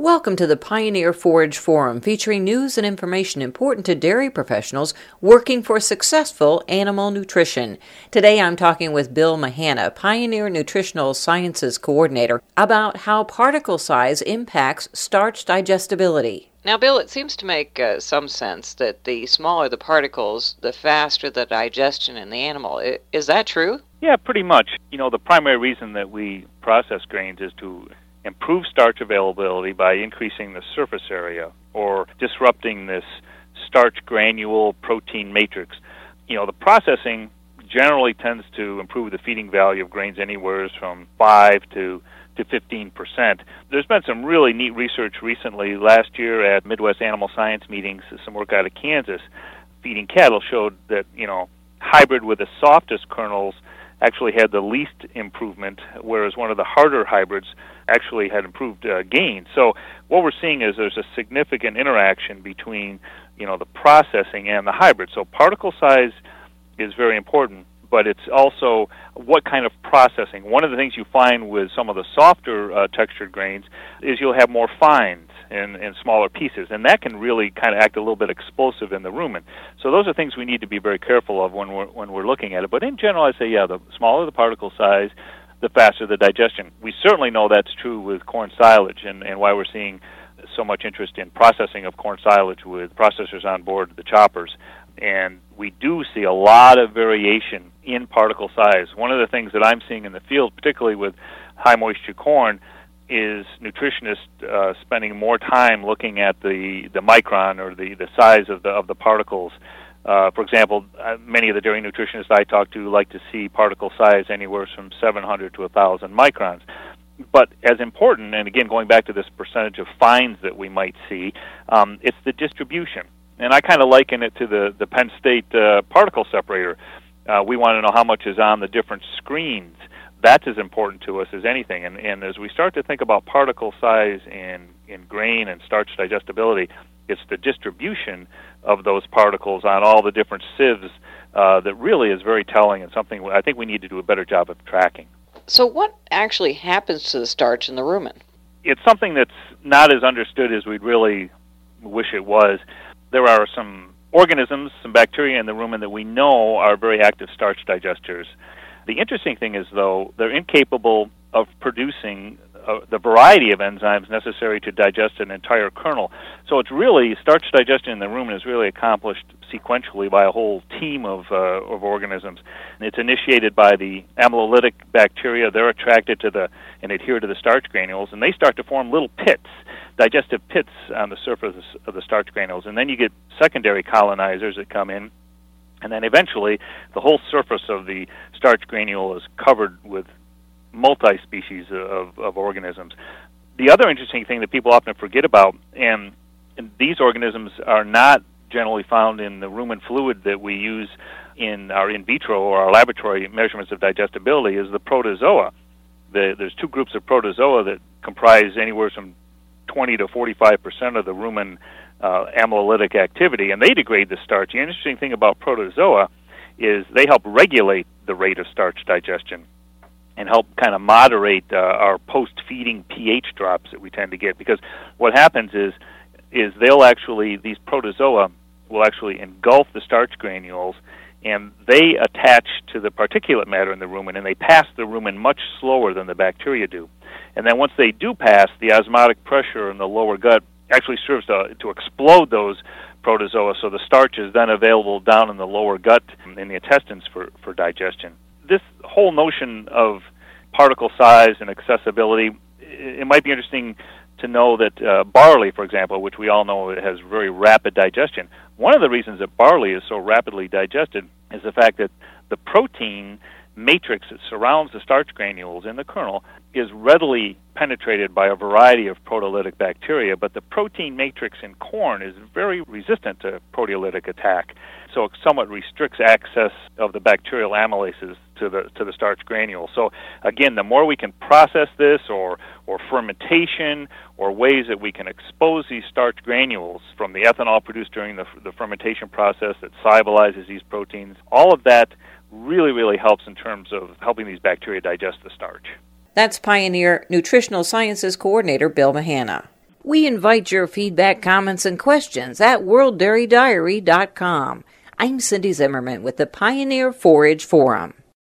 Welcome to the Pioneer Forage Forum, featuring news and information important to dairy professionals working for successful animal nutrition. Today I'm talking with Bill Mahanna, Pioneer Nutritional Sciences Coordinator, about how particle size impacts starch digestibility. Now, Bill, it seems to make uh, some sense that the smaller the particles, the faster the digestion in the animal. Is that true? Yeah, pretty much. You know, the primary reason that we process grains is to improve starch availability by increasing the surface area or disrupting this starch granule protein matrix. You know, the processing generally tends to improve the feeding value of grains anywhere from 5 to to 15%. There's been some really neat research recently. Last year at Midwest Animal Science meetings, some work out of Kansas feeding cattle showed that, you know, hybrid with the softest kernels actually had the least improvement, whereas one of the harder hybrids actually had improved uh, gain. So what we're seeing is there's a significant interaction between you know the processing and the hybrid. So particle size is very important, but it's also what kind of processing. One of the things you find with some of the softer uh, textured grains is you'll have more fines and, in smaller pieces, and that can really kind of act a little bit explosive in the rumen. So those are things we need to be very careful of when we're when we're looking at it. But in general, I say yeah, the smaller the particle size, the faster the digestion. We certainly know that's true with corn silage, and, and why we're seeing so much interest in processing of corn silage with processors on board the choppers. And we do see a lot of variation in particle size. One of the things that I'm seeing in the field, particularly with high moisture corn, is nutritionists uh, spending more time looking at the, the micron or the, the size of the of the particles uh, for example, uh, many of the dairy nutritionists I talk to like to see particle size anywhere from 700 to 1,000 microns. But as important, and again going back to this percentage of fines that we might see, um, it's the distribution. And I kind of liken it to the, the Penn State uh, particle separator. Uh, we want to know how much is on the different screens. That's as important to us as anything. And, and as we start to think about particle size and, in grain and starch digestibility, it's the distribution of those particles on all the different sieves uh, that really is very telling and something I think we need to do a better job of tracking. So, what actually happens to the starch in the rumen? It's something that's not as understood as we'd really wish it was. There are some organisms, some bacteria in the rumen that we know are very active starch digesters. The interesting thing is, though, they're incapable of producing uh, the variety of enzymes necessary to digest an entire kernel. So it's really starch digestion in the rumen is really accomplished sequentially by a whole team of uh, of organisms. And it's initiated by the amylolytic bacteria. They're attracted to the and adhere to the starch granules, and they start to form little pits, digestive pits on the surface of the starch granules. And then you get secondary colonizers that come in and then eventually the whole surface of the starch granule is covered with multi-species of, of organisms. The other interesting thing that people often forget about, and, and these organisms are not generally found in the rumen fluid that we use in our in vitro or our laboratory measurements of digestibility, is the protozoa. The, there's two groups of protozoa that comprise anywhere from 20 to 45 percent of the rumen uh, amylolytic activity, and they degrade the starch. The interesting thing about protozoa is they help regulate the rate of starch digestion and help kind of moderate uh, our post-feeding pH drops that we tend to get. Because what happens is is they'll actually these protozoa will actually engulf the starch granules and they attach to the particulate matter in the rumen and they pass the rumen much slower than the bacteria do. And then once they do pass, the osmotic pressure in the lower gut actually serves to, to explode those protozoa so the starch is then available down in the lower gut in the intestines for, for digestion this whole notion of particle size and accessibility, it might be interesting to know that uh, barley, for example, which we all know has very rapid digestion, one of the reasons that barley is so rapidly digested is the fact that the protein matrix that surrounds the starch granules in the kernel is readily penetrated by a variety of proteolytic bacteria, but the protein matrix in corn is very resistant to proteolytic attack. So it somewhat restricts access of the bacterial amylases to the to the starch granules. So again, the more we can process this or or fermentation or ways that we can expose these starch granules from the ethanol produced during the, the fermentation process that solubilizes these proteins, all of that really, really helps in terms of helping these bacteria digest the starch. That's Pioneer Nutritional Sciences Coordinator Bill Mahanna. We invite your feedback, comments, and questions at worlddairydiary.com. I'm Cindy Zimmerman with the Pioneer Forage Forum.